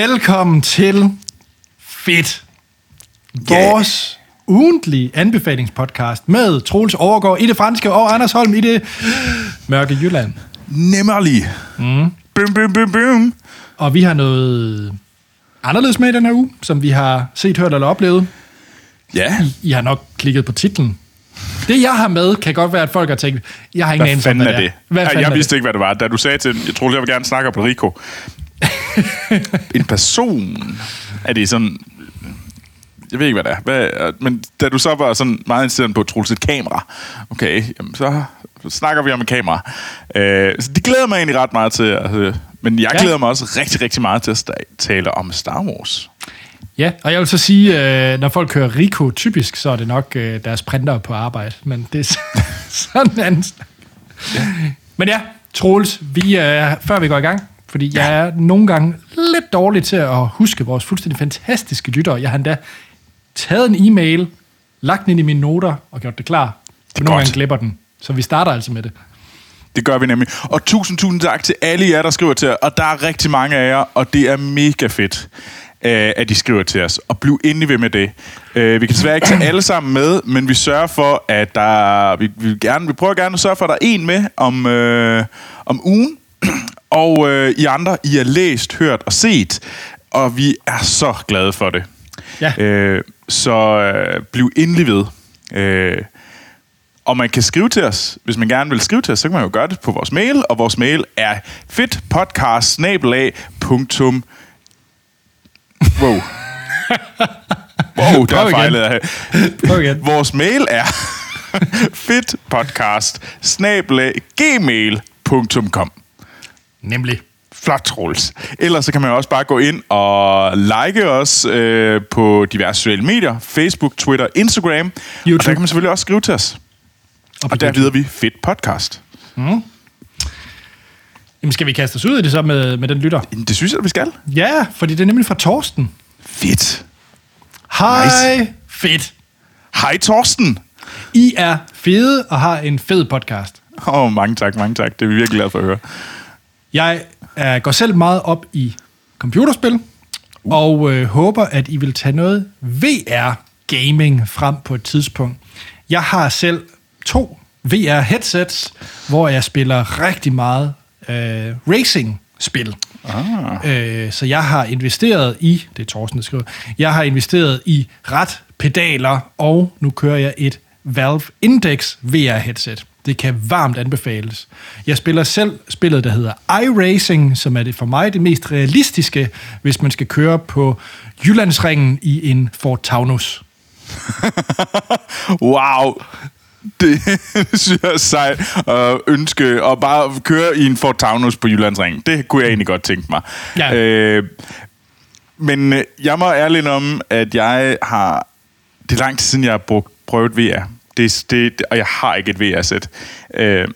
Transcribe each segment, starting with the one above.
Velkommen til Fedt. Vores ugentlige anbefalingspodcast med Troels Overgaard i det franske og Anders Holm i det mørke Jylland. Nemmerlig. Mm. Bum, bum, bum, bum. Og vi har noget anderledes med i den her uge, som vi har set, hørt eller oplevet. Ja. I har nok klikket på titlen. Det, jeg har med, kan godt være, at folk har tænkt, jeg har ingen anelse om, fanden hvad er det? Hvad Ja, jeg er vidste ikke, hvad det var. Da du sagde til jeg troede, jeg vil gerne snakke om Rico. en person. Er det sådan... Jeg ved ikke, hvad det er. Hvad, men da du så var sådan meget interesseret på Troels et kamera, okay, jamen, så snakker vi om et kamera. Øh, så det glæder mig egentlig ret meget til. Altså, men jeg Ja. glæder mig også rigtig, rigtig meget til at tale om Star Wars. Ja, og jeg vil så sige, øh, når folk kører Rico, typisk, så er det nok øh, deres printer på arbejde. Men det er sådan en anden snak. Men ja, Troels, vi, øh, før vi går i gang, fordi jeg er nogle gange lidt dårlig til at huske vores fuldstændig fantastiske lyttere. Jeg har endda taget en e-mail, lagt den ind i mine noter og gjort det klar. Det nogle godt. gange glipper den. Så vi starter altså med det. Det gør vi nemlig. Og tusind, tusind tak til alle jer, der skriver til os. Og der er rigtig mange af jer, og det er mega fedt, øh, at de skriver til os. Og bliv endelig ved med det. Øh, vi kan desværre ikke tage alle sammen med, men vi sørger for, at der... Vi, vi, vil gerne, vi prøver gerne at sørge for, at der er en med om, øh, om ugen. Og øh, I andre, I har læst, hørt og set. Og vi er så glade for det. Ja. Øh, så øh, bliv endelig ved. Øh, og man kan skrive til os, hvis man gerne vil skrive til os, så kan man jo gøre det på vores mail, og vores mail er fedtpodcast Wow. Wow, der jeg. Prøv igen. Vores mail er fedtpodcast gmail.com Nemlig. Flot, Troels. Ellers så kan man også bare gå ind og like os øh, på diverse sociale medier. Facebook, Twitter, Instagram. Og YouTube. der kan man selvfølgelig også skrive til os. Og der videre vi fedt podcast. Jamen, skal vi kaste os ud i det så med, med den lytter? Det synes jeg, vi skal. Ja, fordi det er nemlig fra Torsten. Fedt. Hej, nice. fedt. Hej, Torsten. I er fede og har en fed podcast. Åh, oh, mange tak, mange tak. Det er vi virkelig glade for at høre. Jeg uh, går selv meget op i computerspil, uh. og øh, håber, at I vil tage noget VR-gaming frem på et tidspunkt. Jeg har selv to VR-headsets, hvor jeg spiller rigtig meget øh, racing-spil. Ah. Øh, så jeg har investeret i, det er Thorsten, der skriver, jeg har investeret i ret pedaler, og nu kører jeg et Valve Index VR-headset. Det kan varmt anbefales. Jeg spiller selv spillet, der hedder iRacing, som er det for mig det mest realistiske, hvis man skal køre på Jyllandsringen i en Ford Taunus. Wow. Det synes jeg er sejt at ønske at bare køre i en Ford Taunus på Jyllandsringen. Det kunne jeg egentlig godt tænke mig. Ja. Øh, men øh, jeg må ærligt om, at jeg har... Det er lang tid siden, jeg har brugt, prøvet VR. Det, det, det, og jeg har ikke et VR-sæt. Øh,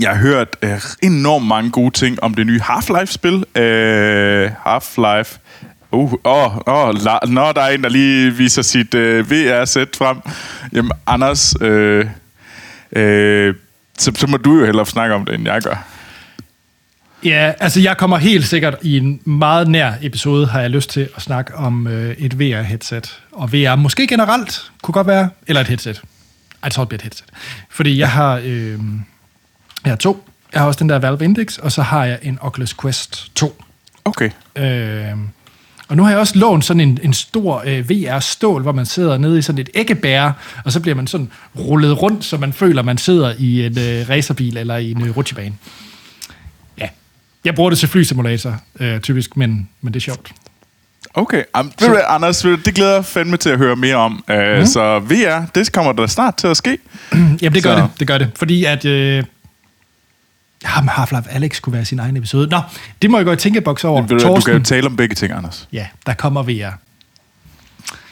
jeg har hørt øh, enormt mange gode ting om det nye Half-Life-spil. Øh, Half-Life... Uh, åh, åh, la, når der er en, der lige viser sit øh, VR-sæt frem. Jamen, Anders, øh, øh, så, så må du jo hellere snakke om det, end jeg gør. Ja, altså jeg kommer helt sikkert i en meget nær episode, har jeg lyst til at snakke om øh, et VR-headset. Og VR måske generelt kunne godt være, eller et headset. Ej, jeg tror, det bliver et headset. Fordi jeg har, øh, jeg har to. Jeg har også den der Valve Index, og så har jeg en Oculus Quest 2. Okay. Øh, og nu har jeg også lånt sådan en, en stor øh, VR-stål, hvor man sidder nede i sådan et æggebær, og så bliver man sådan rullet rundt, så man føler, man sidder i en øh, racerbil eller i en øh, rutsjebane. Ja. Jeg bruger det til flysimulator, øh, typisk, men, men det er sjovt. Okay, ved du, hvad, Anders, ved du, det glæder jeg fandme til at høre mere om. Uh, mm. Så VR, det kommer der snart til at ske. Jamen, det gør Så- det. Det gør det. Fordi at... Øh, jamen, Half-Life Alex kunne være sin egen episode. Nå, det må jeg gå i tænkeboks over. Du, du kan jo tale om begge ting, Anders. ja, der kommer VR.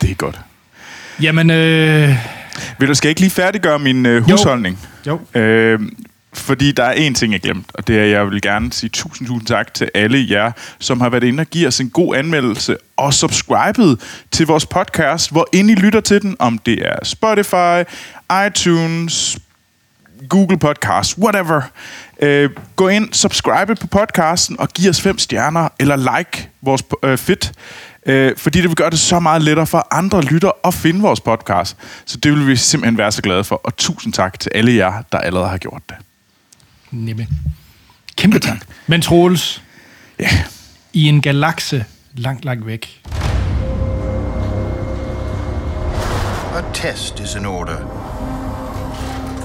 Det er godt. Jamen, øh, Vil du, skal ikke lige færdiggøre min uh, husholdning? jo. Øh, fordi der er en ting, jeg glemte, og det er, at jeg vil gerne sige tusind, tusind tak til alle jer, som har været inde og givet os en god anmeldelse og subscribet til vores podcast, hvor ind I lytter til den, om det er Spotify, iTunes, Google Podcast, whatever. Øh, gå ind, subscribe på podcasten og giv os fem stjerner, eller like vores øh, fedt. Øh, fordi det vil gøre det så meget lettere for andre lytter at finde vores podcast. Så det vil vi simpelthen være så glade for. Og tusind tak til alle jer, der allerede har gjort det. Nemlig. Kæmpe tak. Men Troels, Ja. i en galakse langt, langt væk, A test is in order.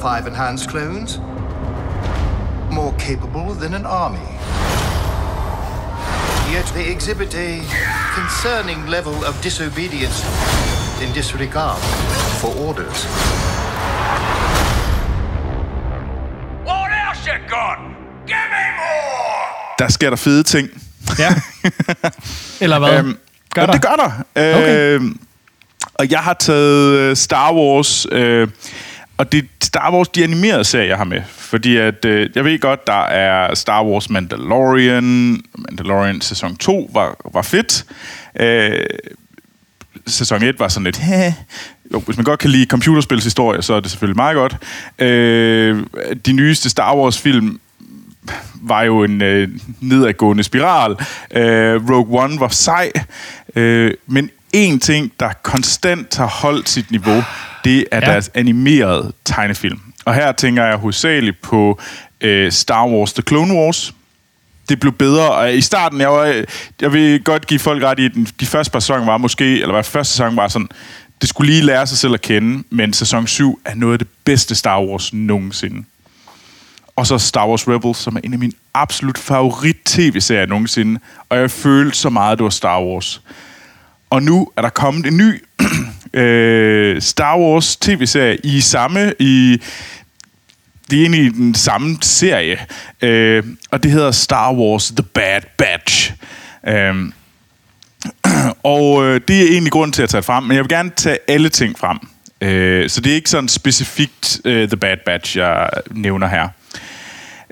Five enhanced clones? More capable than an army. Yet they exhibit a concerning level of disobedience in disregard for orders. Got? Give me more! Der sker der fede ting. Ja. Eller hvad? Øhm, gør og der? det gør der. Okay. Øhm, og jeg har taget øh, Star Wars... Øh, og det er Star Wars, de animerede serier, jeg har med. Fordi at, øh, jeg ved godt, der er Star Wars Mandalorian. Mandalorian sæson 2 var, var fedt. Øh, sæson 1 var sådan lidt... Jo, hvis man godt kan lide computerspilshistorie, så er det selvfølgelig meget godt. Øh, de nyeste Star Wars-film var jo en øh, nedadgående spiral. Øh, Rogue One var sej. Øh, men en ting, der konstant har holdt sit niveau, det er Ja. deres animerede tegnefilm. Og her tænker jeg hovedsageligt på øh, Star Wars The Clone Wars. Det blev bedre, og i starten, jeg, var, jeg vil godt give folk ret i, at den- de første par sæsoner var måske, eller hvad første sæson var sådan, det skulle lige lære sig selv at kende, men sæson 7 er noget af det bedste Star Wars nogensinde. Og så Star Wars Rebels, som er en af mine absolut favorit tv-serier nogensinde. Og jeg følte så meget, at det var Star Wars. Og nu er der kommet en ny øh, Star Wars tv-serie i samme... i det er egentlig den samme serie, øh, og det hedder Star Wars The Bad Batch. Øh, og øh, det er egentlig grunden til at tage det frem, men jeg vil gerne tage alle ting frem. Øh, så det er ikke sådan specifikt øh, The Bad Batch, jeg nævner her.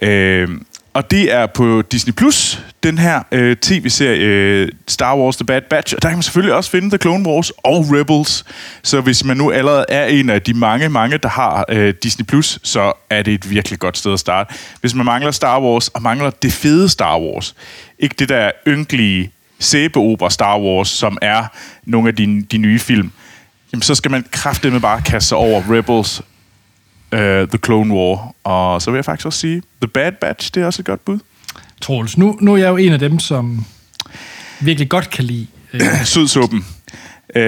Øh, og det er på Disney Plus, den her øh, tv-serie øh, Star Wars The Bad Batch. Og der kan man selvfølgelig også finde The Clone Wars og Rebels. Så hvis man nu allerede er en af de mange, mange, der har øh, Disney Plus, så er det et virkelig godt sted at starte. Hvis man mangler Star Wars, og mangler det fede Star Wars, ikke det der ynkelige sæbeopera Star Wars, som er nogle af de, de nye film, jamen så skal man kraftedeme bare kaste sig over Rebels, uh, The Clone War, og så vil jeg faktisk også sige, The Bad Batch, det er også et godt bud. Troels, nu, nu er jeg jo en af dem, som virkelig godt kan lide... Øh, Sødsuppen. Uh,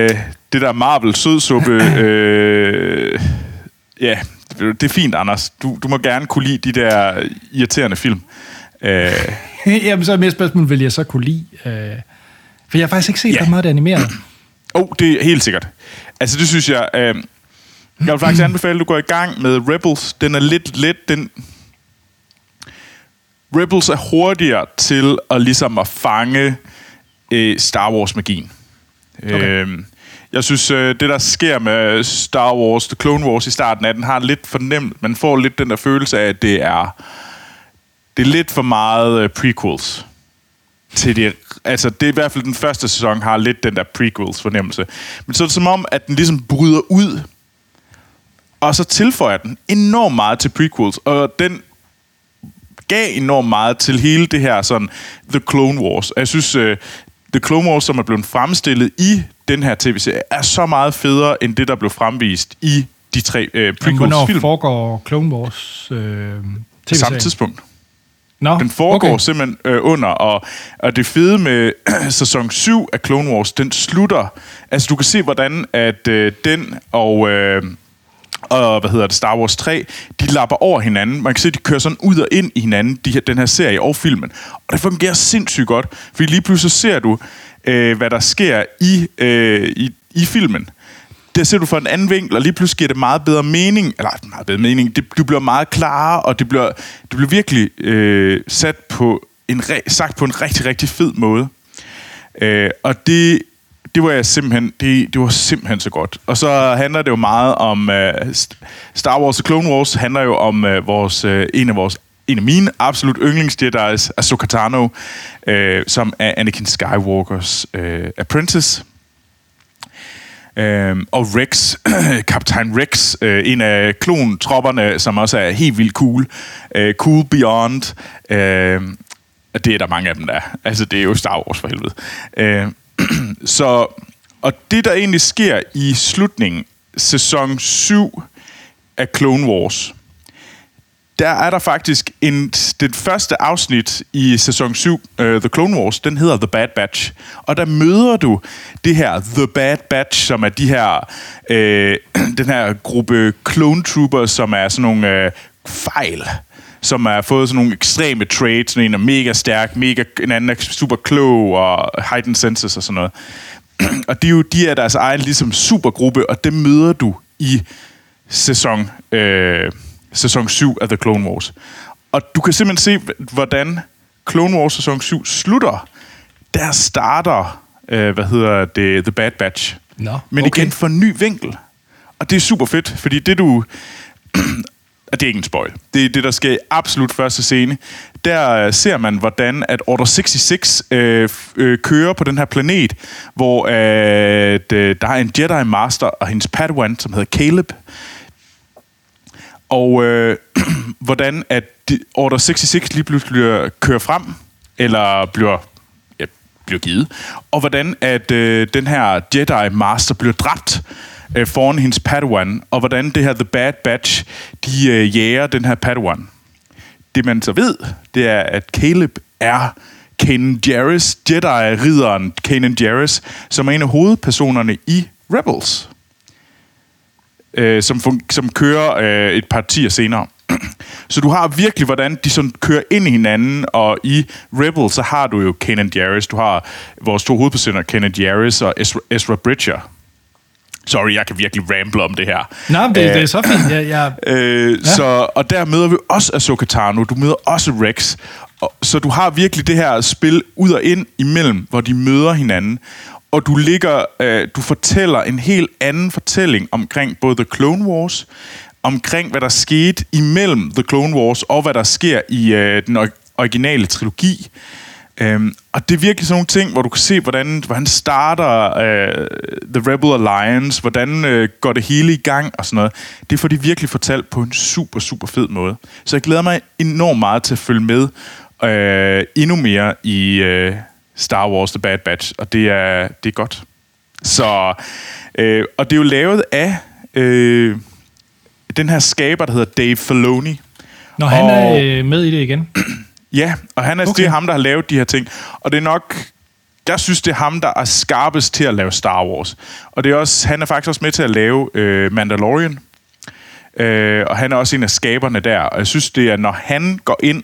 det der Marvel sødsuppe, uh, ja, det er fint, Anders. Du, du må gerne kunne lide de der irriterende film. Uh, jamen, så er mere spørgsmål, vil jeg så kunne lide? Øh, for jeg har faktisk ikke set Ja. ret meget det animeret. Oh, det er helt sikkert. Altså, det synes jeg... Øh, jeg vil faktisk anbefale, at du går i gang med Rebels. Den er lidt let. Den... Rebels er hurtigere til at ligesom at fange øh, Star Wars-magien. Okay. Øh, jeg synes, øh, det der sker med Star Wars, The Clone Wars i starten af den, har lidt fornemt, man får lidt den der følelse af, at det er, det er lidt for meget øh, prequels til det, altså det er i hvert fald den første sæson har lidt den der prequels fornemmelse. Men så er det som om, at den ligesom bryder ud, og så tilføjer den enormt meget til prequels, og den gav enormt meget til hele det her sådan The Clone Wars. Jeg synes, uh, The Clone Wars, som er blevet fremstillet i den her tv-serie, er så meget federe, end det, der blev fremvist i de tre uh, Men hvornår prequels-film. foregår Clone Wars øh, På samme tv-serien? tidspunkt. Nå, Den foregår okay. simpelthen øh, under, og, og det fede med sæson 7 af Clone Wars, den slutter. Altså, du kan se, hvordan at øh, den og... Øh, og hvad hedder det, Star Wars 3, de lapper over hinanden. Man kan se, at de kører sådan ud og ind i hinanden, de her, den her serie og filmen. Og det fungerer sindssygt godt, fordi lige pludselig ser du, øh, hvad der sker i, øh, i, i filmen. Der ser du fra en anden vinkel, og lige pludselig giver det meget bedre mening, eller meget bedre mening, det, du bliver meget klarere, og det bliver, det bliver virkelig øh, sat på en, sagt på en rigtig, rigtig fed måde. Øh, og det, det var jeg simpelthen, det, det var simpelthen så godt. Og så handler det jo meget om, uh, Star Wars og Clone Wars handler jo om uh, vores, uh, en af vores en af mine absolut yndlingsjedis, Ahsoka Tano, øh, som er Anakin Skywalkers øh, apprentice. Øh, og Rex, kaptajn Rex, øh, en af klontropperne, som også er helt vildt cool. Øh, cool Beyond. Øh, det er der mange af dem, der er. Altså, det er jo Star Wars for helvede. Øh, så, og det, der egentlig sker i slutningen, sæson 7 af Clone Wars, der er der faktisk en, den første afsnit i sæson 7, uh, øh, The Clone Wars, den hedder The Bad Batch. Og der møder du det her The Bad Batch, som er de her, uh, den her gruppe clone troopers, som er sådan nogle uh, fejl som har fået sådan nogle ekstreme traits. Sådan en er mega stærk, mega, en anden er super klog og heightened senses og sådan noget. og de er jo de er deres egen ligesom supergruppe, og det møder du i sæson, øh, sæson 7 af The Clone Wars. Og du kan simpelthen se, hvordan Clone Wars sæson 7 slutter. Der starter, øh, hvad hedder det, The Bad Batch. Men okay. igen for en ny vinkel. Og det er super fedt, fordi det du... Det er ikke en spoil. Det er det, der sker i absolut første scene. Der øh, ser man, hvordan at Order 66 øh, øh, kører på den her planet, hvor øh, der er en Jedi Master og hendes Padawan, som hedder Caleb. Og øh, hvordan at Order 66 lige pludselig bliver kører frem, eller bliver, ja, bliver givet, og hvordan at øh, den her Jedi Master bliver dræbt øh, foran hendes Padawan, og hvordan det her The Bad Batch, de øh, jager den her Padawan. Det man så ved, det er, at Caleb er Kanan Jarrus, Jedi-ridderen Kanan Jarrus, som er en af hovedpersonerne i Rebels øh, som, som kører øh, et par tier senere. Så du har virkelig, hvordan de sådan kører ind i hinanden, og i Rebel, så har du jo Kanan Jarrus, du har vores to hovedpersoner, Kanan Jarrus og Ezra, Ezra Bridger. Sorry, jeg kan virkelig ramble om det her. Men det, det er så fint. Jeg, jeg, Øh, ja. så, og der møder vi også Ahsoka Tano, du møder også Rex. Og, så du har virkelig det her spil ud og ind imellem, hvor de møder hinanden. Og du ligger, øh, du fortæller en helt anden fortælling omkring både The Clone Wars, omkring hvad der skete imellem The Clone Wars, og hvad der sker i øh, den originale trilogi. Øhm, og det er virkelig sådan nogle ting, hvor du kan se, hvordan, hvordan starter øh, The Rebel Alliance, hvordan øh, går det hele i gang og sådan noget. Det får de virkelig fortalt på en super, super fed måde. Så jeg glæder mig enormt meget til at følge med øh, endnu mere i øh, Star Wars The Bad Batch, og det er, det er godt. Så, øh, og det er jo lavet af øh, den her skaber, der hedder Dave Filoni. når han Og- er øh, med i det igen. Ja, og han er, okay. Det er ham, der har lavet de her ting. Og det er nok... Jeg synes, det er ham, der er skarpest til at lave Star Wars. Og det er også, han er faktisk også med til at lave øh, Mandalorian. Øh, og han er også en af skaberne der. Og jeg synes, det er, når han går ind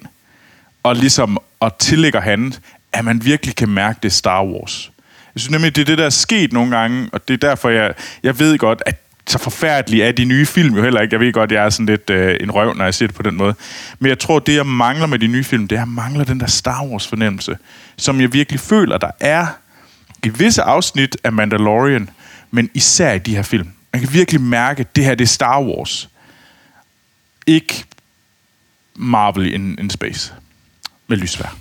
og ligesom og tillægger han, at man virkelig kan mærke, det Star Wars. Jeg synes nemlig, det er det, der er sket nogle gange, og det er derfor, jeg, jeg ved godt, at så forfærdelige er de nye film jo heller ikke. Jeg ved godt, jeg er sådan lidt øh, en røv, når jeg siger det på den måde. Men jeg tror, det jeg mangler med de nye film, det er, at jeg mangler den der Star Wars-fornemmelse, som jeg virkelig føler, der er i visse afsnit af Mandalorian, men især i de her film. Man kan virkelig mærke, at det her det er Star Wars. Ikke Marvel in, in Space. Med lysvær.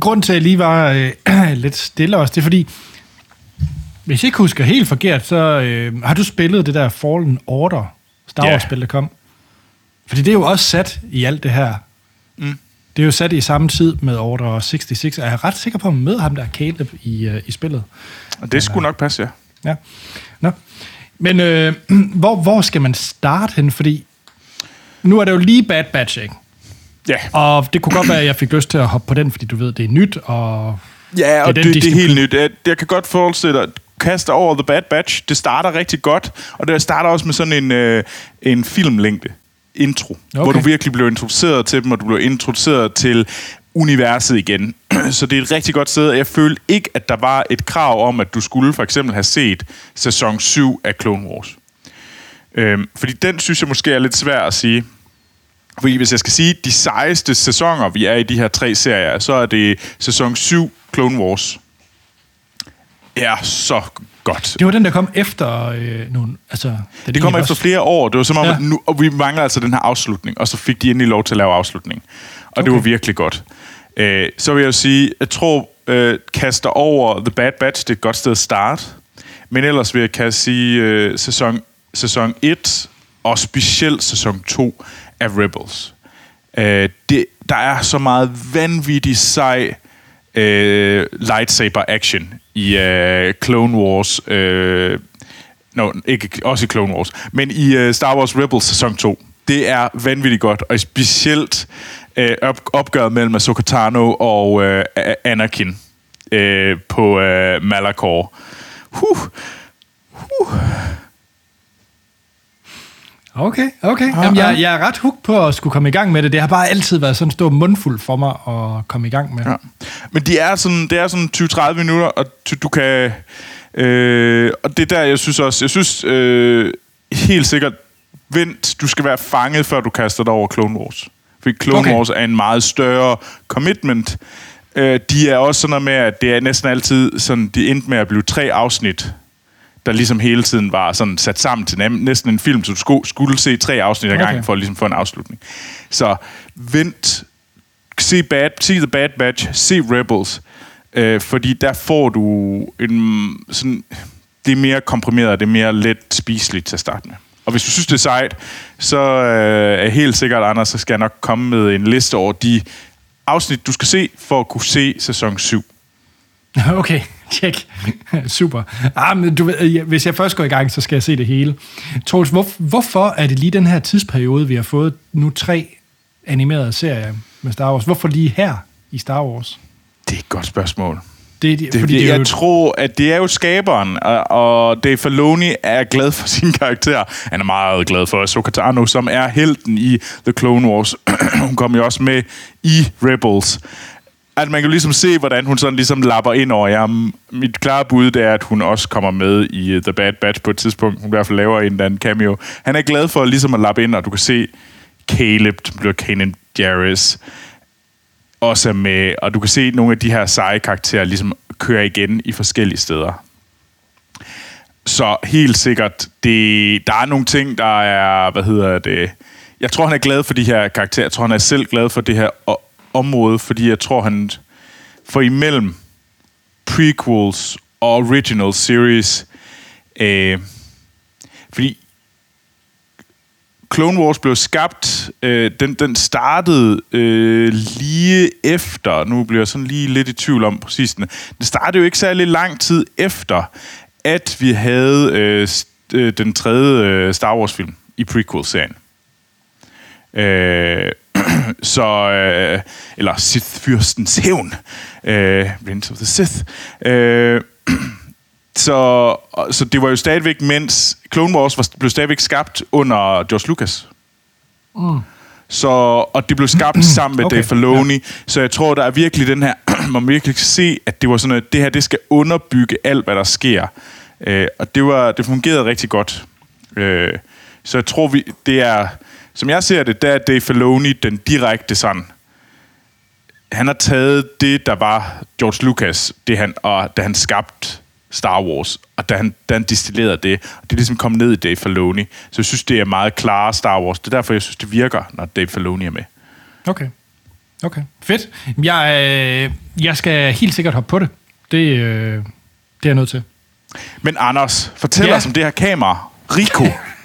Grunden til, at jeg lige var øh, lidt stille også, det er fordi, hvis jeg ikke husker helt forkert, så øh, har du spillet det der Fallen Order Star. Wars-spil, der kom? Fordi det er jo også sat i alt det her. Mm. Det er jo sat i samme tid med Order 66, og jeg er ret sikker på at møde ham der, Caleb, i, øh, i spillet. Og det skulle nok passe, ja. Ja. Nå. Men øh, hvor, hvor skal man starte hen? Fordi nu er det jo lige Bad Batch, ikke? Ja, Og det kunne godt være, at jeg fik lyst til at hoppe på den, fordi du ved, det er nyt, og ja og det, det, det er helt nyt. Jeg, jeg kan godt forestille dig, kaste over The Bad Batch. Det starter rigtig godt, og det starter også med sådan en, øh, en filmlængde intro, okay. hvor du virkelig bliver introduceret til dem, og du bliver introduceret til universet igen. Så det er et rigtig godt sted, og jeg følte ikke, at der var et krav om, at du skulle for eksempel have set sæson 7 af Clone Wars. Øhm, fordi den synes jeg måske er lidt svær at sige. Fordi hvis jeg skal sige, de sejeste sæsoner, vi er i de her tre serier, så er det sæson 7 Clone Wars. Er så godt. det var den, der kom efter øh, nogle... Altså, Det kommer egentlig efter også- flere år. Det var som om, Ja. ja. nu, og vi mangler altså den her afslutning, og så fik de endelig lov til at lave afslutning. Og okay. det var virkelig godt. Øh, så vil jeg sige, jeg tror, øh, kaster over The Bad Batch, det er et godt sted at starte. Men ellers vil jeg kan sige øh, sæson, sæson 1 og specielt sæson 2 af Rebels. Øh, det, der er så meget vanvittig sej øh, lightsaber action i øh, Clone Wars. Øh, no, ikke også i Clone Wars, men i øh, Star Wars Rebels sæson 2. Det er vanvittigt godt, og specielt øh, op, opgøret mellem Ahsoka Tano og øh, Anakin øh, på øh, Malachor. Huh. Huh. Okay, okay. Jamen, jeg, jeg er ret hooked på at skulle komme i gang med det. Det har bare altid været sådan en stor mundfuld for mig at komme i gang med. Ja. Men de er sådan, det er sådan 20-30 minutter, og du, du kan... Øh, og det er der, jeg synes også... Jeg synes øh, helt sikkert, vent, du skal være fanget, før du kaster dig over Clone Wars. Fordi Clone okay. Wars er en meget større commitment. Øh, de er også sådan noget med, at det er næsten altid sådan, de endte med at blive tre afsnit der ligesom hele tiden var sådan sat sammen til næsten en film, så du skulle, skulle se tre afsnit ad gangen okay. for at ligesom få en afslutning. Så vent, se, bad, se The Bad Batch, se Rebels, øh, fordi der får du en sådan, det er mere komprimeret, det er mere let spiseligt til at starte med. Og hvis du synes, det er sejt, så øh, er helt sikkert, Anders, så skal jeg nok komme med en liste over de afsnit, du skal se, for at kunne se sæson 7. Okay, tjek. Super. Ah, men du ved, hvis jeg først går i gang, så skal jeg se det hele. Troels, hvor, hvorfor er det lige den her tidsperiode, vi har fået nu tre animerede serier med Star Wars? Hvorfor lige her i Star Wars? Det er et godt spørgsmål. Det, det, fordi det jeg jo... tror, at det er jo skaberen, og, og Dave Filoni er glad for sin karakter. Han er meget glad for Ahsoka Tano, som er helten i The Clone Wars. Hun kom jo også med i Rebels at man kan ligesom se, hvordan hun sådan ligesom lapper ind over jer. Mit klare bud, det er, at hun også kommer med i uh, The Bad Batch på et tidspunkt. Hun i hvert fald laver en eller anden cameo. Han er glad for ligesom at lappe ind, og du kan se Caleb, som bliver Kanan Jarrus, også er med, og du kan se nogle af de her seje karakterer ligesom køre igen i forskellige steder. Så helt sikkert, det, der er nogle ting, der er, hvad hedder det, jeg tror, han er glad for de her karakterer. Jeg tror, han er selv glad for det her område, fordi jeg tror, han for imellem prequels og original series, øh, fordi Clone Wars blev skabt, øh, den, den startede øh, lige efter, nu bliver jeg sådan lige lidt i tvivl om præcis den, den startede jo ikke særlig lang tid efter, at vi havde øh, øh den tredje øh, Star Wars-film i prequel-serien. Øh, så, øh, eller Sith-fyrstens hævn, øh, Rings of the Sith. Øh, så, så det var jo stadigvæk, mens Clone Wars var, blev stadigvæk skabt under George Lucas. Mm. Så, og det blev skabt sammen med okay. Dave Filoni, ja. så jeg tror, der er virkelig den her, man virkelig kan se, at det var sådan, at det her, det skal underbygge alt, hvad der sker. Øh, og det, var, det fungerede rigtig godt. Øh, så jeg tror, vi, det er som jeg ser det, der er Dave Filoni den direkte sådan. Han har taget det, der var George Lucas, det han, og da han skabte Star Wars, og da han, da han distillerede det, og det er ligesom kommet ned i Dave Filoni. Så jeg synes, det er meget klare Star Wars. Det er derfor, jeg synes, det virker, når Dave Filoni er med. Okay. Okay. Fedt. Jeg, øh, jeg skal helt sikkert hoppe på det. Det, øh, det er jeg nødt til. Men Anders, fortæl ja. os om det her kamera. Rico.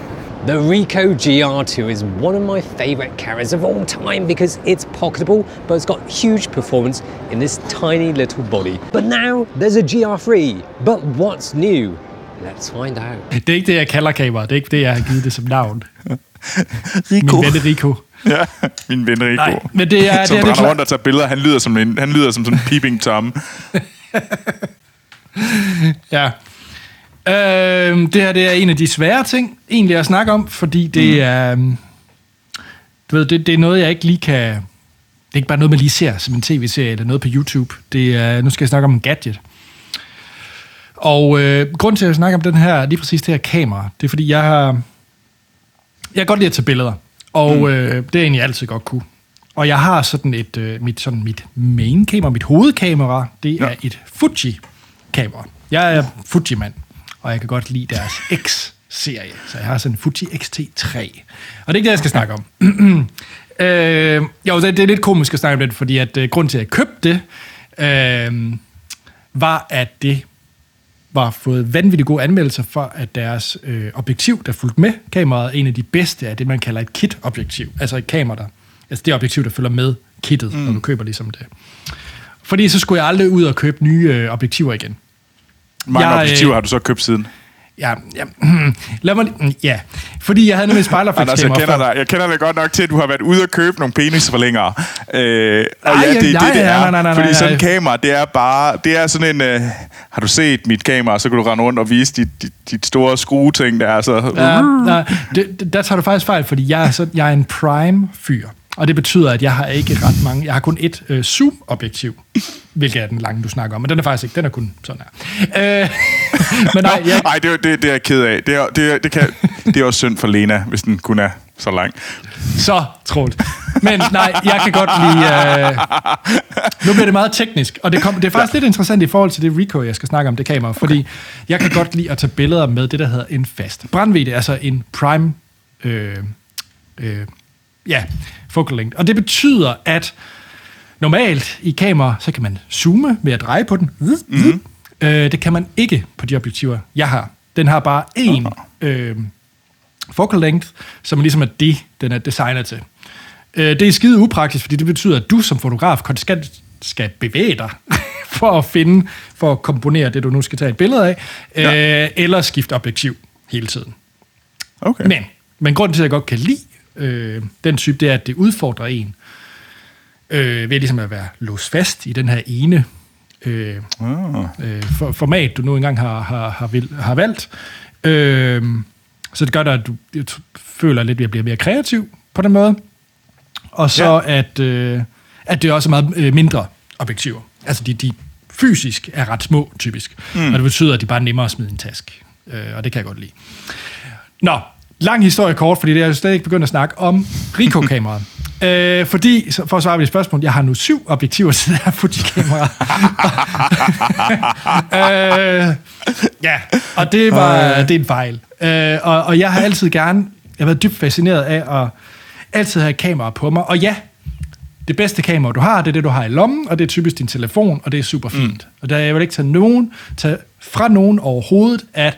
The Ricoh GR2 is one of my favourite cameras of all time because it's pocketable, but it's got huge performance in this tiny little body. But now there's a GR3. But what's new? Let's find out. Det er ikke det, jeg kalder kamera. Det er ikke det, jeg har givet det som navn. Rico. Min ven Rico. Ja, min ven Rico. Nej, men det er... Som det er, det er rundt og tager billeder. Han lyder som, en, han lyder som sådan en peeping Tom. ja. Øh, det her det er en af de svære ting, egentlig at snakke om, fordi det mm. er... Øhm, du ved, det, det er noget, jeg ikke lige kan... Det er ikke bare noget, man lige ser som en tv-serie eller noget på YouTube. Det er, nu skal jeg snakke om en gadget. Og øh, grund til at snakke om den her, lige præcis det her kamera, det er fordi, jeg har... Jeg kan godt lide at tage billeder. Og mm. øh, det er egentlig altid godt kunne. Og jeg har sådan et, øh, mit, sådan mit main kamera, mit hovedkamera, det ja. er et Fuji-kamera. Jeg er Fuji-mand og jeg kan godt lide deres X-serie. Så jeg har sådan en Fuji X-T3. Og det er ikke det, jeg skal snakke om. øh, jo, det, det er lidt komisk at snakke om det, fordi at uh, grund til, at jeg købte det, øh, var, at det var fået vanvittigt gode anmeldelser for, at deres øh, objektiv, der fulgte med kameraet, er en af de bedste af det, man kalder et kit-objektiv. Altså et kamera, der, altså det objektiv, der følger med kittet, mm. når du køber ligesom det. Fordi så skulle jeg aldrig ud og købe nye øh, objektiver igen. Mange Jeg, øh, objektiver har du så købt siden? Ja, ja, lad mig, lige- ja. fordi jeg havde nemlig Anders, jeg kender, dig, jeg kender dig godt nok til, at du har været ude og købe nogle penisforlængere. Øh, og Nej, ja, det er det, nej, det er. nej, nej, nej, fordi nej. sådan et kamera, det er bare... Det er sådan en... Øh, har du set mit kamera, så kan du rende rundt og vise dit, dit, dit store skrueting der. Så, Ja, nej, det, det, der tager du faktisk fejl, fordi jeg er, så, jeg er en prime-fyr. Og det betyder, at jeg har ikke ret mange... Jeg har kun et øh, zoom-objektiv, hvilket er den lange, du snakker om. Men den er faktisk ikke... Den er kun sådan her. Øh, men nej, jeg, Nej, det, er- det, det er jeg ked af. Det er, det, det, kan, det er også synd for Lena, hvis den kun er så lang. Så trådt. Men nej, jeg kan godt lide... Øh... Nu bliver det meget teknisk, og det, kom, det er faktisk ja. lidt interessant i forhold til det Ricoh, jeg skal snakke om, det kamera, fordi jeg kan godt lide at tage billeder med det, der hedder en fast brændvidde, altså en prime... Øh, øh, ja, focal length. Og det betyder, at normalt i kamera, så kan man zoome ved at dreje på den. Mm-hmm. Øh, det kan man ikke på de objektiver, jeg har. Den har bare én øh, focal length, som ligesom er det, den er designet til. Øh, det er skide upraktisk, fordi det betyder, at du som fotograf konstant skal bevæge dig for at finde, for at komponere det, du nu skal tage et billede af, Ja. øh, eller skifte objektiv hele tiden. Okay. Men, men grunden til, at jeg godt kan lide øh, den type, det er, at det udfordrer en øh, ved ligesom at være låst fast i den her ene øh, Ah. øh, for, format, du nu engang har, har, har, vil, har valgt. Øh, så det gør dig, at du jeg føler lidt, at jeg bliver mere kreativ på den måde. Og så, ja. at, øh, at det også er meget øh, mindre objektiver. Altså, de, de fysisk er ret små, typisk. Mm. Og det betyder, at de bare er nemmere at smide i en task. Øh, og det kan jeg godt lide. Nå, lang historie kort, fordi det er jo stadig ikke begyndt at snakke om Ricoh-kameraet. øh, fordi, så for at svare på dit spørgsmål, jeg har nu syv objektiver til det her Fuji-kamera. øh, ja, og det var det er en fejl. Øh, og, og jeg har altid gerne, jeg har været dybt fascineret af at altid have kamera på mig. Og ja, det bedste kamera, du har, det er det, du har i lommen, og det er typisk din telefon, og det er super fint. Mm. Og der jeg vil ikke tage nogen, tage fra nogen overhovedet, at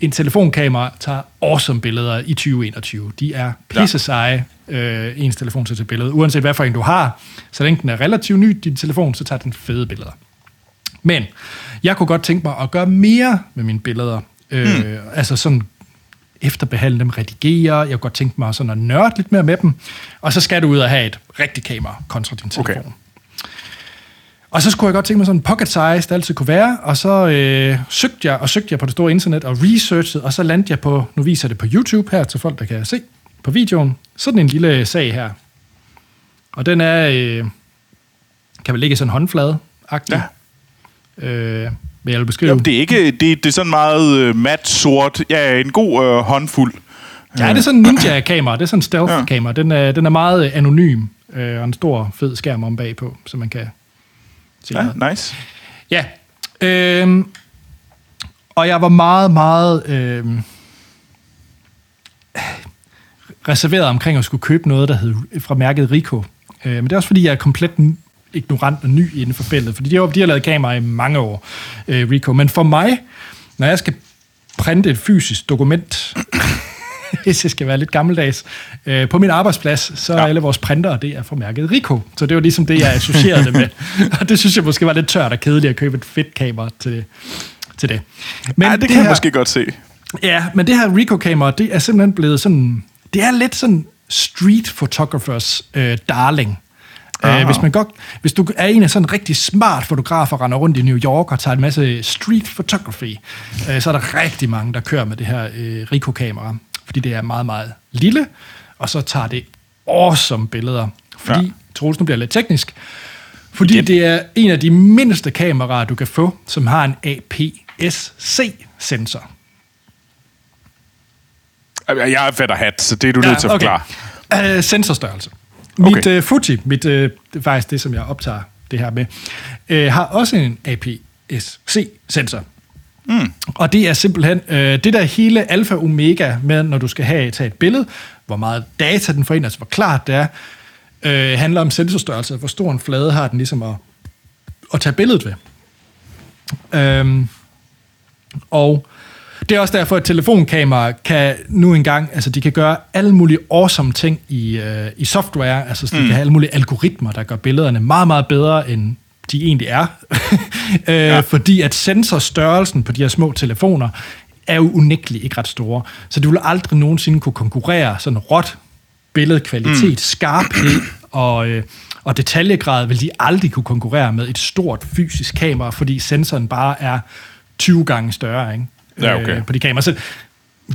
en telefonkamera tager awesome billeder i 2021. De er pisse seje, øh, ens telefon til billede. Uanset hvad for en du har, så længe den er relativt ny, din telefon, så tager den fede billeder. Men jeg kunne godt tænke mig at gøre mere med mine billeder. Øh, mm. Altså sådan efterbehandle dem, redigere. Jeg kunne godt tænke mig sådan at nørde lidt mere med dem. Og så skal du ud og have et rigtigt kamera kontra din telefon. Okay. Og så skulle jeg godt tænke mig sådan en pocket size, der altid kunne være. Og så øh, søgte jeg og søgte jeg på det store internet og researchede, og så landte jeg på, nu viser jeg det på YouTube her til folk, der kan se på videoen, sådan en lille sag her. Og den er, øh, kan vel ligge sådan en håndflade Ja. Øh, vil jeg beskrive. Jamen, det er ikke... Det, det er sådan meget øh, mat sort. Ja, en god øh, håndfuld. Ja, det er sådan en ninja-kamera. Det er sådan en stealth-kamera. Den er, den er meget øh, anonym, øh, og en stor, fed skærm om bagpå, så man kan se noget. Ja, nice. Ja. Øhm, og jeg var meget, meget øhm, reserveret omkring at skulle købe noget, der hed fra mærket Ricoh. Øh, men det er også fordi, jeg er komplet ignorant og ny inden for feltet, fordi de har, de har lavet kameraer i mange år, øh, Ricoh. Men for mig, når jeg skal printe et fysisk dokument, hvis jeg skal være lidt gammeldags, øh, på min arbejdsplads, så er Ja. alle vores printere, det er fra mærket Ricoh. Så det var ligesom det, jeg associerede det med. Og det synes jeg måske var lidt tørt og kedeligt at købe et fedt kamera til, til det. Men Ja, det, kan jeg måske godt se. Ja, men det her Ricoh-kamera, det er simpelthen blevet sådan... Det er lidt sådan street photographers øh, darling. Aha. Uh, hvis, man godt, hvis du er en af sådan en rigtig smart fotograf og render rundt i New York og tager en masse street photography, uh, så er der rigtig mange, der kører med det her uh, Ricoh-kamera. Fordi det er meget, meget lille, og så tager det awesome billeder. Fordi, Ja. ja. Troels, nu bliver lidt teknisk, fordi det er en af de mindste kameraer, du kan få, som har en APS-C-sensor. Jeg er fedt hat, så det er du nødt til at forklare. Uh, sensorstørrelse. Okay. Mit uh, Fuji, mit, uh, det er faktisk det, som jeg optager det her med, uh, har også en APS-C-sensor. Mm. Og det er simpelthen uh, det der hele alfa omega med, når du skal have tage et billede, hvor meget data den ind, altså hvor klart det er, uh, handler om sensorstørrelse, hvor stor en flade har den ligesom at, at tage billedet ved. Um, Og det er også derfor, at telefonkameraer kan nu engang, altså de kan gøre alle mulige awesome ting i, øh, i software, altså så de mm. kan have alle mulige algoritmer, der gør billederne meget, meget bedre, end de egentlig er. øh, ja. Fordi at sensorstørrelsen på de her små telefoner er jo unægteligt ikke ret store. Så du vil aldrig nogensinde kunne konkurrere sådan råt billedkvalitet, mm. skarphed og, øh, og detaljegrad vil de aldrig kunne konkurrere med et stort fysisk kamera, fordi sensoren bare er 20 gange større ikke? Ja, okay. øh, på de kameraer. Så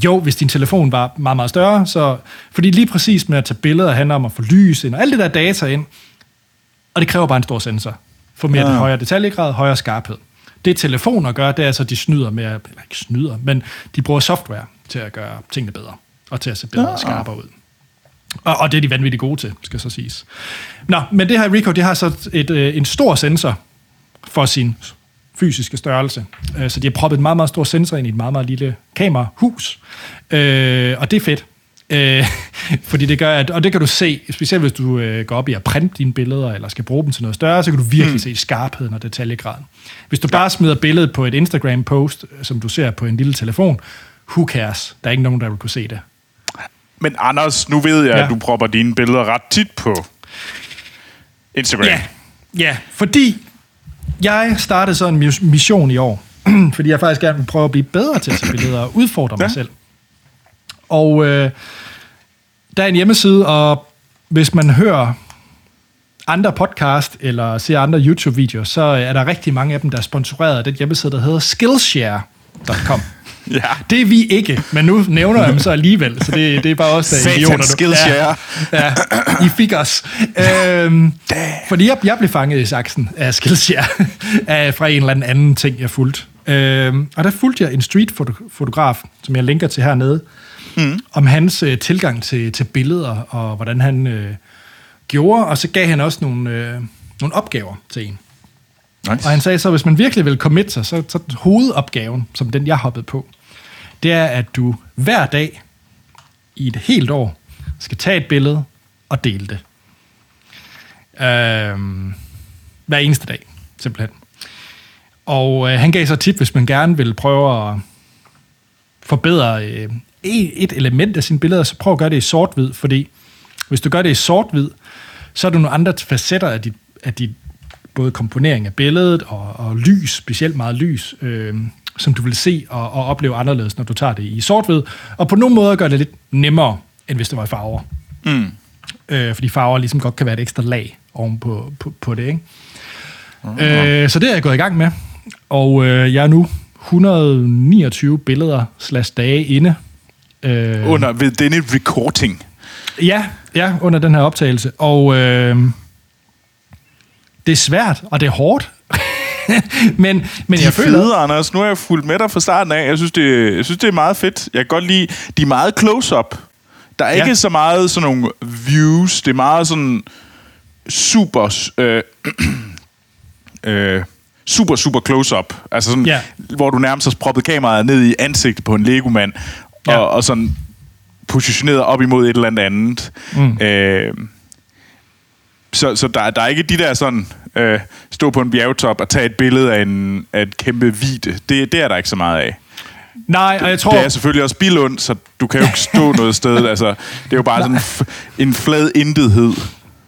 jo, hvis din telefon var meget, meget større, så... Fordi lige præcis med at tage billeder handler om at få lys ind, og alt det der data ind, og det kræver bare en stor sensor. For mere ja. højere detaljegrad, højere skarphed. Det telefoner gør, det er altså, at de snyder med, eller ikke snyder, men de bruger software til at gøre tingene bedre, og til at se bedre og skarpere ud. Og, og det er de vanvittigt gode til, skal så siges. Nå, men det her Ricoh, det har så et, øh, en stor sensor for sin fysiske størrelse. Øh, Så de har proppet en meget, meget stor sensor ind i et meget, meget lille kamerahus. Øh, og det er fedt. Øh, fordi det gør, at, og det kan du se, specielt hvis du øh, går op i at printe dine billeder, eller skal bruge dem til noget større, så kan du virkelig mm. se skarpheden og detaljegraden. Hvis du bare smider billedet på et Instagram-post, øh, som du ser på en lille telefon, who cares? Der er ikke nogen, der vil kunne se det. Men Anders, nu ved jeg, Ja. ja. at du propper dine billeder ret tit på Instagram. Ja, ja, fordi jeg startede så en mis- mission i år, fordi jeg faktisk gerne vil prøve at blive bedre til at tage billeder og udfordre mig Ja. selv. Og øh, der er en hjemmeside, og hvis man hører andre podcast eller ser andre YouTube-videoer, så er der rigtig mange af dem, der er sponsoreret af den hjemmeside, der hedder Skillshare.com. ja. Det er vi ikke, men nu nævner jeg dem så alligevel, så det, det er bare også der er idioter. Skillshare. Ja, ja, I fik os. Øhm, fordi jeg, jeg blev fanget i saksen af Skillshare af, fra en eller anden anden ting, jeg fulgte. Øhm, og der fulgte jeg en streetfotograf, som jeg linker til hernede, mm. om hans øh, tilgang til, til billeder, og hvordan han øh, gjorde, og så gav han også nogle, øh, nogle opgaver til en. Nice. Og han sagde så, hvis man virkelig vil commit sig, så, så hovedopgaven, som den jeg hoppede på, det er, at du hver dag i et helt år skal tage et billede og dele det. Øhm, hver eneste dag, simpelthen. Og øh, han gav så tip, hvis man gerne vil prøve at forbedre øh, et element af sine billeder, så prøv at gøre det i sort-hvid, fordi hvis du gør det i sort-hvid, så er der nogle andre facetter af dit, af dit både komponering af billedet og, og lys, specielt meget lys, øh, som du vil se og, og opleve anderledes, når du tager det i sort-hvid. Og på nogle måder gør det lidt nemmere, end hvis det var i farver. Mm. Øh, fordi farver ligesom godt kan være et ekstra lag oven på, på, på det. Ikke? Øh, så det er jeg gået i gang med. Og øh, jeg er nu 129 billeder slash dage inde. Øh, Under ved denne recording. Ja, ja, under den her optagelse. Og øh, det er svært, og det er hårdt. men men De jeg er føler... fede, Anders. Nu har jeg fulgt med dig fra starten af. Jeg synes, det, jeg synes, det er meget fedt. Jeg kan godt lide, de er meget close-up. Der er ja. ikke så meget sådan nogle views. Det er meget sådan super... Øh, øh, super, super close-up. Altså sådan, Ja. hvor du nærmest har proppet kameraet ned i ansigtet på en Lego-mand. Ja. Og, og sådan positioneret op imod et eller andet andet. Mm. Øh, så, så der, der er ikke de der sådan, øh, stå på en bjergtop og tage et billede af, en, af et kæmpe vide. Det, det er der ikke så meget af. Nej, og jeg tror... Det er selvfølgelig også Bilund, så du kan jo ikke stå noget sted. Altså, det er jo bare sådan f- en flad intethed.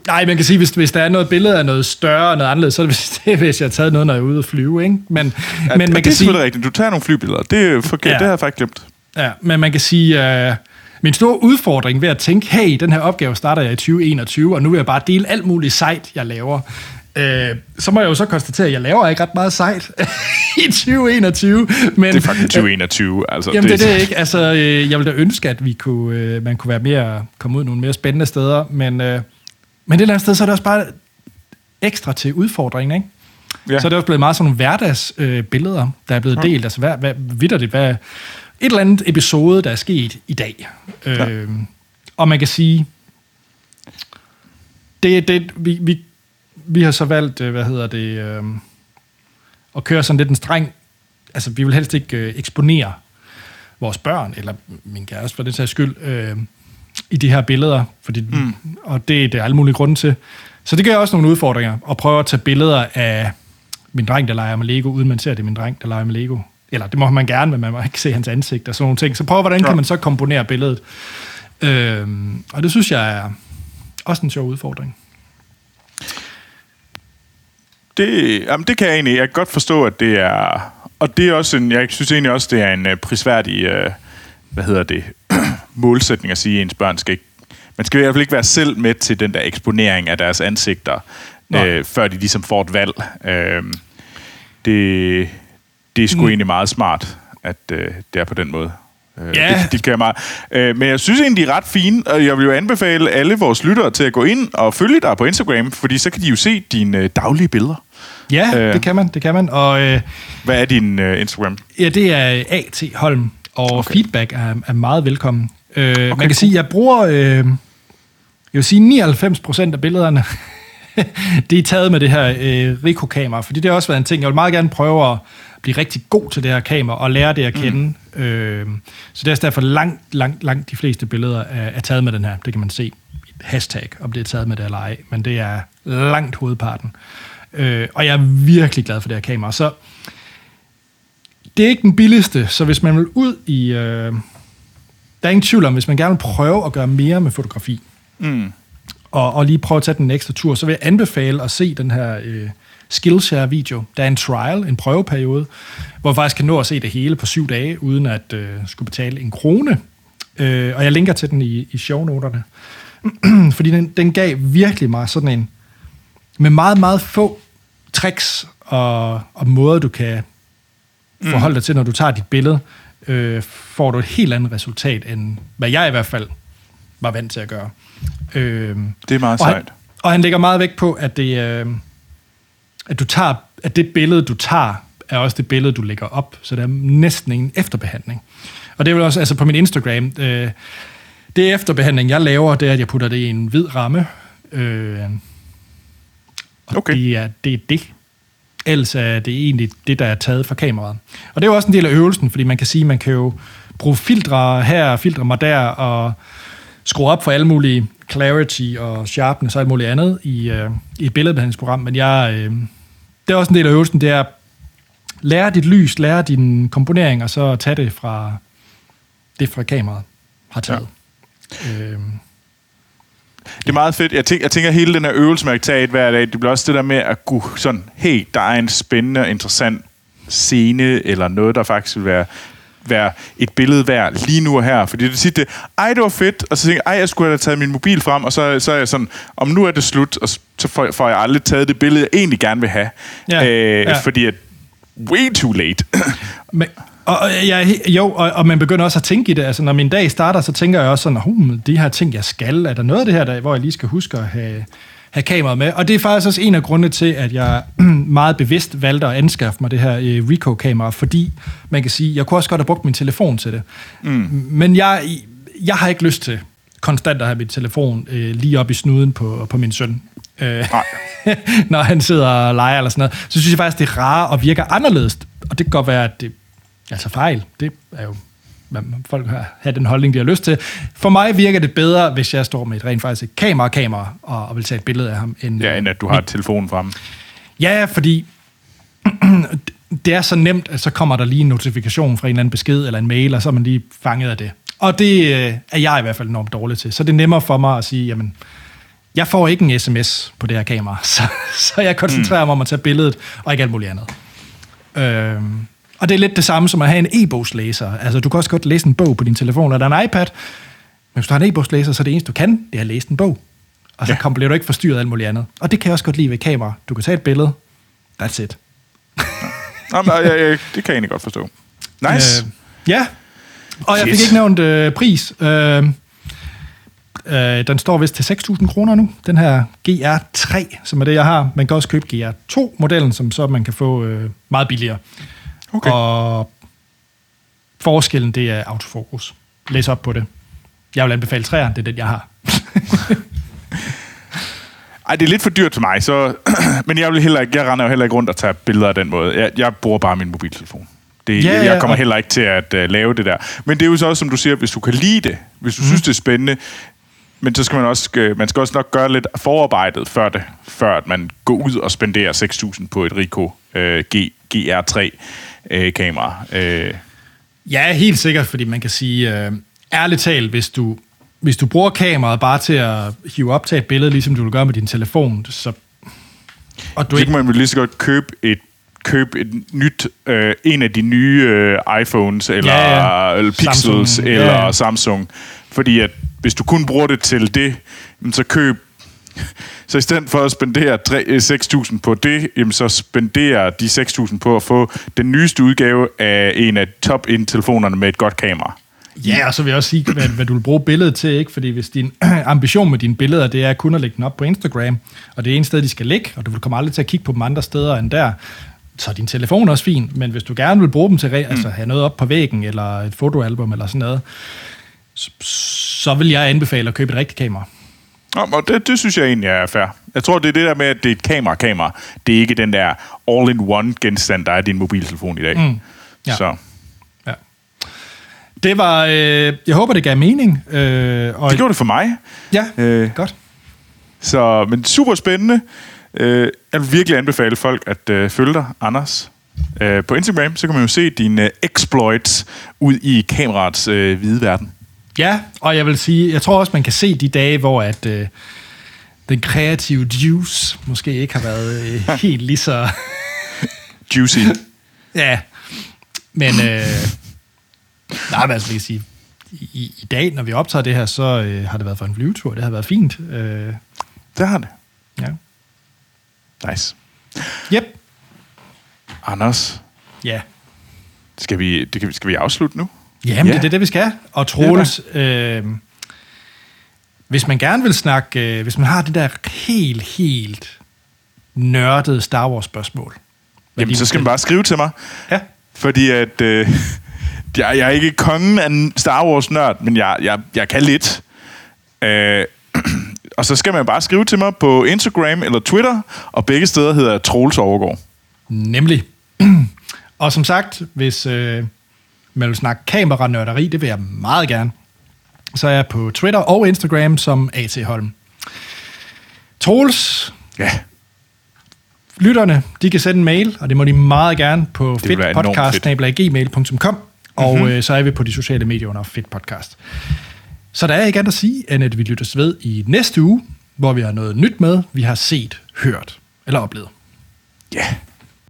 Nej, man kan sige, hvis, hvis der er noget billede af noget større og noget anderledes, så er det, hvis, det er, hvis jeg har taget noget, når jeg er ude at flyve, ikke? Men, Ja, men man det er kan sige... selvfølgelig rigtigt. Du tager nogle flybilleder. Det er forkert. Ja. Det har jeg faktisk glemt. Ja, men man kan sige, uh, min store udfordring ved at tænke, hey, den her opgave starter jeg i 2021, og nu vil jeg bare dele alt muligt sejt, jeg laver. Uh, så må jeg jo så konstatere, at jeg laver ikke ret meget sejt i 2021. Men, Det er faktisk 2021. Altså, Jamen det er det ikke. Altså, øh, jeg ville da ønske, at vi kunne, øh, man kunne være mere, komme ud nogle mere spændende steder, men, øh, men det eller andet sted, så er det også bare ekstra til udfordringen, ikke? Ja. Så er det også blevet meget sådan nogle hverdagsbilleder, øh, billeder, der er blevet delt. Altså, hvad, hvad, vidderligt, hvad, et eller andet episode, der er sket i dag. Øh, og man kan sige, det, det, vi, vi, vi har så valgt, øh, hvad hedder det, øh, at køre sådan lidt en streng, altså vi vil helst ikke øh, eksponere vores børn, eller min kæreste for den sags skyld, øh, i de her billeder, fordi, mm. og det, det er alle mulige grunde til. Så det gør også nogle udfordringer, at prøve at tage billeder af min dreng, der leger med Lego, uden man ser, det er min dreng, der leger med Lego. Eller det må man gerne, men man må ikke se hans ansigt og sådan nogle ting. Så prøv, hvordan kan Ja. man så komponere billedet? Øh, og det synes jeg er også en sjov udfordring. Det, jamen, det kan jeg egentlig. Jeg kan godt forstå, at det er... Og det er også en... Jeg synes egentlig også, det er en uh, prisværdig... Uh, hvad hedder det? målsætning at sige, at ens børn skal ikke... Man skal i hvert fald ikke være selv med til den der eksponering af deres ansigter, Nej. øh, før de ligesom får et valg. Øh, det, det er sgu mm. egentlig meget smart, at øh, det er på den måde. Øh, Ja. Det, det kan jeg meget. Øh, men jeg synes egentlig, de er ret fine, og jeg vil jo anbefale alle vores lyttere til at gå ind og følge dig på Instagram, fordi så kan de jo se dine øh, daglige billeder. Ja, Øh. øh. det kan man, det kan man. Og øh, Hvad er din øh, Instagram? ja, det er A.T. Holm, og Okay. feedback er, er meget velkommen. Øh, okay, man cool. kan sige, at jeg bruger, øh, jeg vil sige 99 procent af billederne, det er taget med det her øh, Ricoh-kamera, fordi det har også været en ting, jeg vil meget gerne prøve at blive rigtig god til det her kamera, og lære det at kende. Mm. Øh, så det er derfor langt, langt, langt de fleste billeder er, er taget med den her. Det kan man se et hashtag, om det er taget med det eller ej, men det er langt hovedparten. Øh, og jeg er virkelig glad for det her kamera. Så det er ikke den billigste, så hvis man vil ud i... Øh, der er ingen tvivl om, hvis man gerne vil prøve at gøre mere med fotografi, Mm. og, og lige prøve at tage den ekstra tur, så vil jeg anbefale at se den her øh, Skillshare-video. Der er en trial, en prøveperiode, hvor man faktisk kan nå at se det hele på syv dage, uden at øh, skulle betale en krone. Øh, og jeg linker til den i, i shownoterne. Fordi den, den gav virkelig mig sådan en, med meget, meget få tricks og, og måder, du kan forholde dig til, når du tager dit billede, øh, får du et helt andet resultat, end hvad jeg i hvert fald var vant til at gøre. Øh, Det er meget og han, sejt. og han lægger meget vægt på, at det, øh, at du tager, at det billede, du tager, er også det billede, du lægger op. Så det er næsten en efterbehandling. Og det er vel også, altså på min Instagram, øh, det efterbehandling, jeg laver, det er, at jeg putter det i en hvid ramme. Øh, og Okay. det er, det er det. Ellers er det egentlig det, der er taget fra kameraet. Og det er jo også en del af øvelsen, fordi man kan sige, man kan jo bruge filtre her, filtre mig der, og skrue op for alle mulige clarity og sharpness og alt muligt andet i, øh, i et billedbehandlingsprogram. Men jeg, øh, det er også en del af øvelsen, det er at lære dit lys, lære din komponering, og så tage det fra det fra kameraet har taget. Ja. Øh, Det er meget fedt. Jeg tænker, jeg tænker at hele den her øvelse, man kan tage et hver dag, det bliver også det der med at kunne sådan, hey, der er en spændende og interessant scene, eller noget, der faktisk vil være, være et billede værd lige nu og her. Fordi det siger det, ej, det var fedt, og så tænker jeg, ej, jeg skulle have taget min mobil frem, og så, så er jeg sådan, om nu er det slut, og så får, får jeg aldrig taget det billede, jeg egentlig gerne vil have. Ja, øh, ja. Fordi at, way too late. Men, og, og, jeg, jo, og, og man begynder også at tænke i det. Altså, når min dag starter, så tænker jeg også sådan, hmm, de her ting, jeg skal, er der noget af det her, der, hvor jeg lige skal huske at have, have kameraet med? Og det er faktisk også en af grundene til, at jeg meget bevidst valgte at anskaffe mig det her øh, Ricoh-kamera, fordi man kan sige, jeg kunne også godt have brugt min telefon til det. Mm. Men jeg, jeg har ikke lyst til konstant at have min telefon øh, lige op i snuden på, på min søn. Øh, når han sidder og leger eller sådan noget, så synes jeg faktisk, det er rart og virker anderledes. Og det kan godt være, at det altså fejl. Det er jo, folk har, har den holdning, de har lyst til. For mig virker det bedre, hvis jeg står med et rent faktisk et kamera-kamera og, og vil tage et billede af ham. End, ja, end at du har telefonen frem. Ja, fordi det er så nemt, at så kommer der lige en notifikation fra en eller anden besked eller en mail, og så er man lige fanget af det. Og det øh, er jeg i hvert fald enormt dårlig til. Så det er nemmere for mig at sige, jamen, jeg får ikke en sms på det her kamera, så, så jeg koncentrerer mig om at tage billedet, og ikke alt muligt andet. Øhm, og det er lidt det samme som at have en e-bogslæser. Altså, du kan også godt læse en bog på din telefon eller en iPad, men hvis du har en e-bogslæser, så er det eneste, du kan, det er at læse en bog. Og så Ja. bliver du ikke forstyrret af alt muligt andet. Og det kan jeg også godt lide ved kamera. Du kan tage et billede. That's it. Nå, men, jeg, jeg, det kan jeg egentlig godt forstå. Nice. Øh, ja. Og jeg fik ikke nævnt øh, pris. Øh, øh, den står vist til 6.000 kroner nu. Den her GR3, som er det, jeg har. Man kan også købe GR2-modellen, som så man kan få øh, meget billigere. Okay. Og forskellen, det er autofokus. Læs op på det. Jeg vil anbefale træer, det er den, jeg har. Ej, det er lidt for dyrt til mig, så... men jeg, vil heller ikke, jeg render jo heller ikke rundt og tager billeder af den måde. Jeg, jeg bruger bare min mobiltelefon. Det, Ja, jeg kommer og- heller ikke til at uh, lave det der. Men det er jo så også, som du siger, hvis du kan lide det, hvis du mm. synes, det er spændende, men så skal man også, øh, man skal også nok gøre lidt forarbejdet før det, før at man går ud og spenderer 6.000 på et Ricoh øh, G, GR3. Øh, kamera. Øh, Ja, helt sikkert, fordi man kan sige, øh, ærligt talt, hvis du, hvis du bruger kameraet bare til at hive optage et billede, ligesom du vil gøre med din telefon, så... Og du så ikke, kan man vel lige så godt købe et købe et nyt, øh, en af de nye øh, iPhones, eller, Ja, ja. eller Pixels, Samsung, eller ja, ja. Samsung. Fordi at hvis du kun bruger det til det, så køb så i stedet for at spendere tre- øh, 6.000 på det, jamen så spendere de 6.000 på at få den nyeste udgave af en af top-in-telefonerne med et godt kamera. Ja, og så vil jeg også sige, hvad, hvad du vil bruge billedet til, ikke? Fordi hvis din ambition med dine billeder, det er kun at lægge dem op på Instagram, og det er en sted, de skal ligge, og du vil komme aldrig til at kigge på dem andre steder end der, så er din telefon også fin, men hvis du gerne vil bruge dem til re- altså have noget op på væggen, eller et fotoalbum, eller sådan noget, så, så vil jeg anbefale at købe et rigtigt kamera. Nå, og det, det synes jeg egentlig er fair. Jeg tror, det er det der med, at det er et kamera-kamera. Det er ikke den der all-in-one genstand, der er din mobiltelefon i dag. Mm. Ja. Så Ja. Det var, øh, jeg håber, det gav mening. Øh, og det gjorde det for mig. Ja, Øh. godt. Så, men super spændende. Øh, jeg vil virkelig anbefale folk at øh, følge dig, Anders. Øh, på Instagram, så kan man jo se dine exploits ud i kameraets øh, hvide verden. Ja, og jeg vil sige, jeg tror også, man kan se de dage, hvor at øh, den kreative juice måske ikke har været øh, helt lige så... Juicy. ja, men... Øh, nej, men altså, vil jeg sige, i, i dag, når vi optager det her, så øh, har det været for en flyvetur. Det har været fint. Øh, Det har det. ja. Nice. Yep. Anders, Ja. skal vi, det kan, skal vi afslutte nu? Jamen, Ja. det er det, vi skal. Og Troels, øh, hvis man gerne vil snakke, øh, hvis man har det der helt, helt nørdede Star Wars-spørgsmål. Jamen, så skal man bare skrive til mig. Ja. Fordi at... Øh, jeg, jeg er ikke kongen af Star Wars-nørd, men jeg, jeg, jeg kan lidt. Øh, og så skal man bare skrive til mig på Instagram eller Twitter, og begge steder hedder Troels Overgaard. Nemlig. og som sagt, hvis øh, man vil snakke kameranørderi, det vil jeg meget gerne, så er jeg på Twitter og Instagram som A.T. Holm. Troels, Ja, lytterne, de kan sende en mail, og det må de meget gerne på fedtpodcast.gmail.com, og mm-hmm. øh, så er vi på de sociale medier under Fedt Podcast. Så der er ikke andet at sige, end at vi lyttes ved i næste uge, hvor vi har noget nyt med, vi har set, hørt eller oplevet. ja.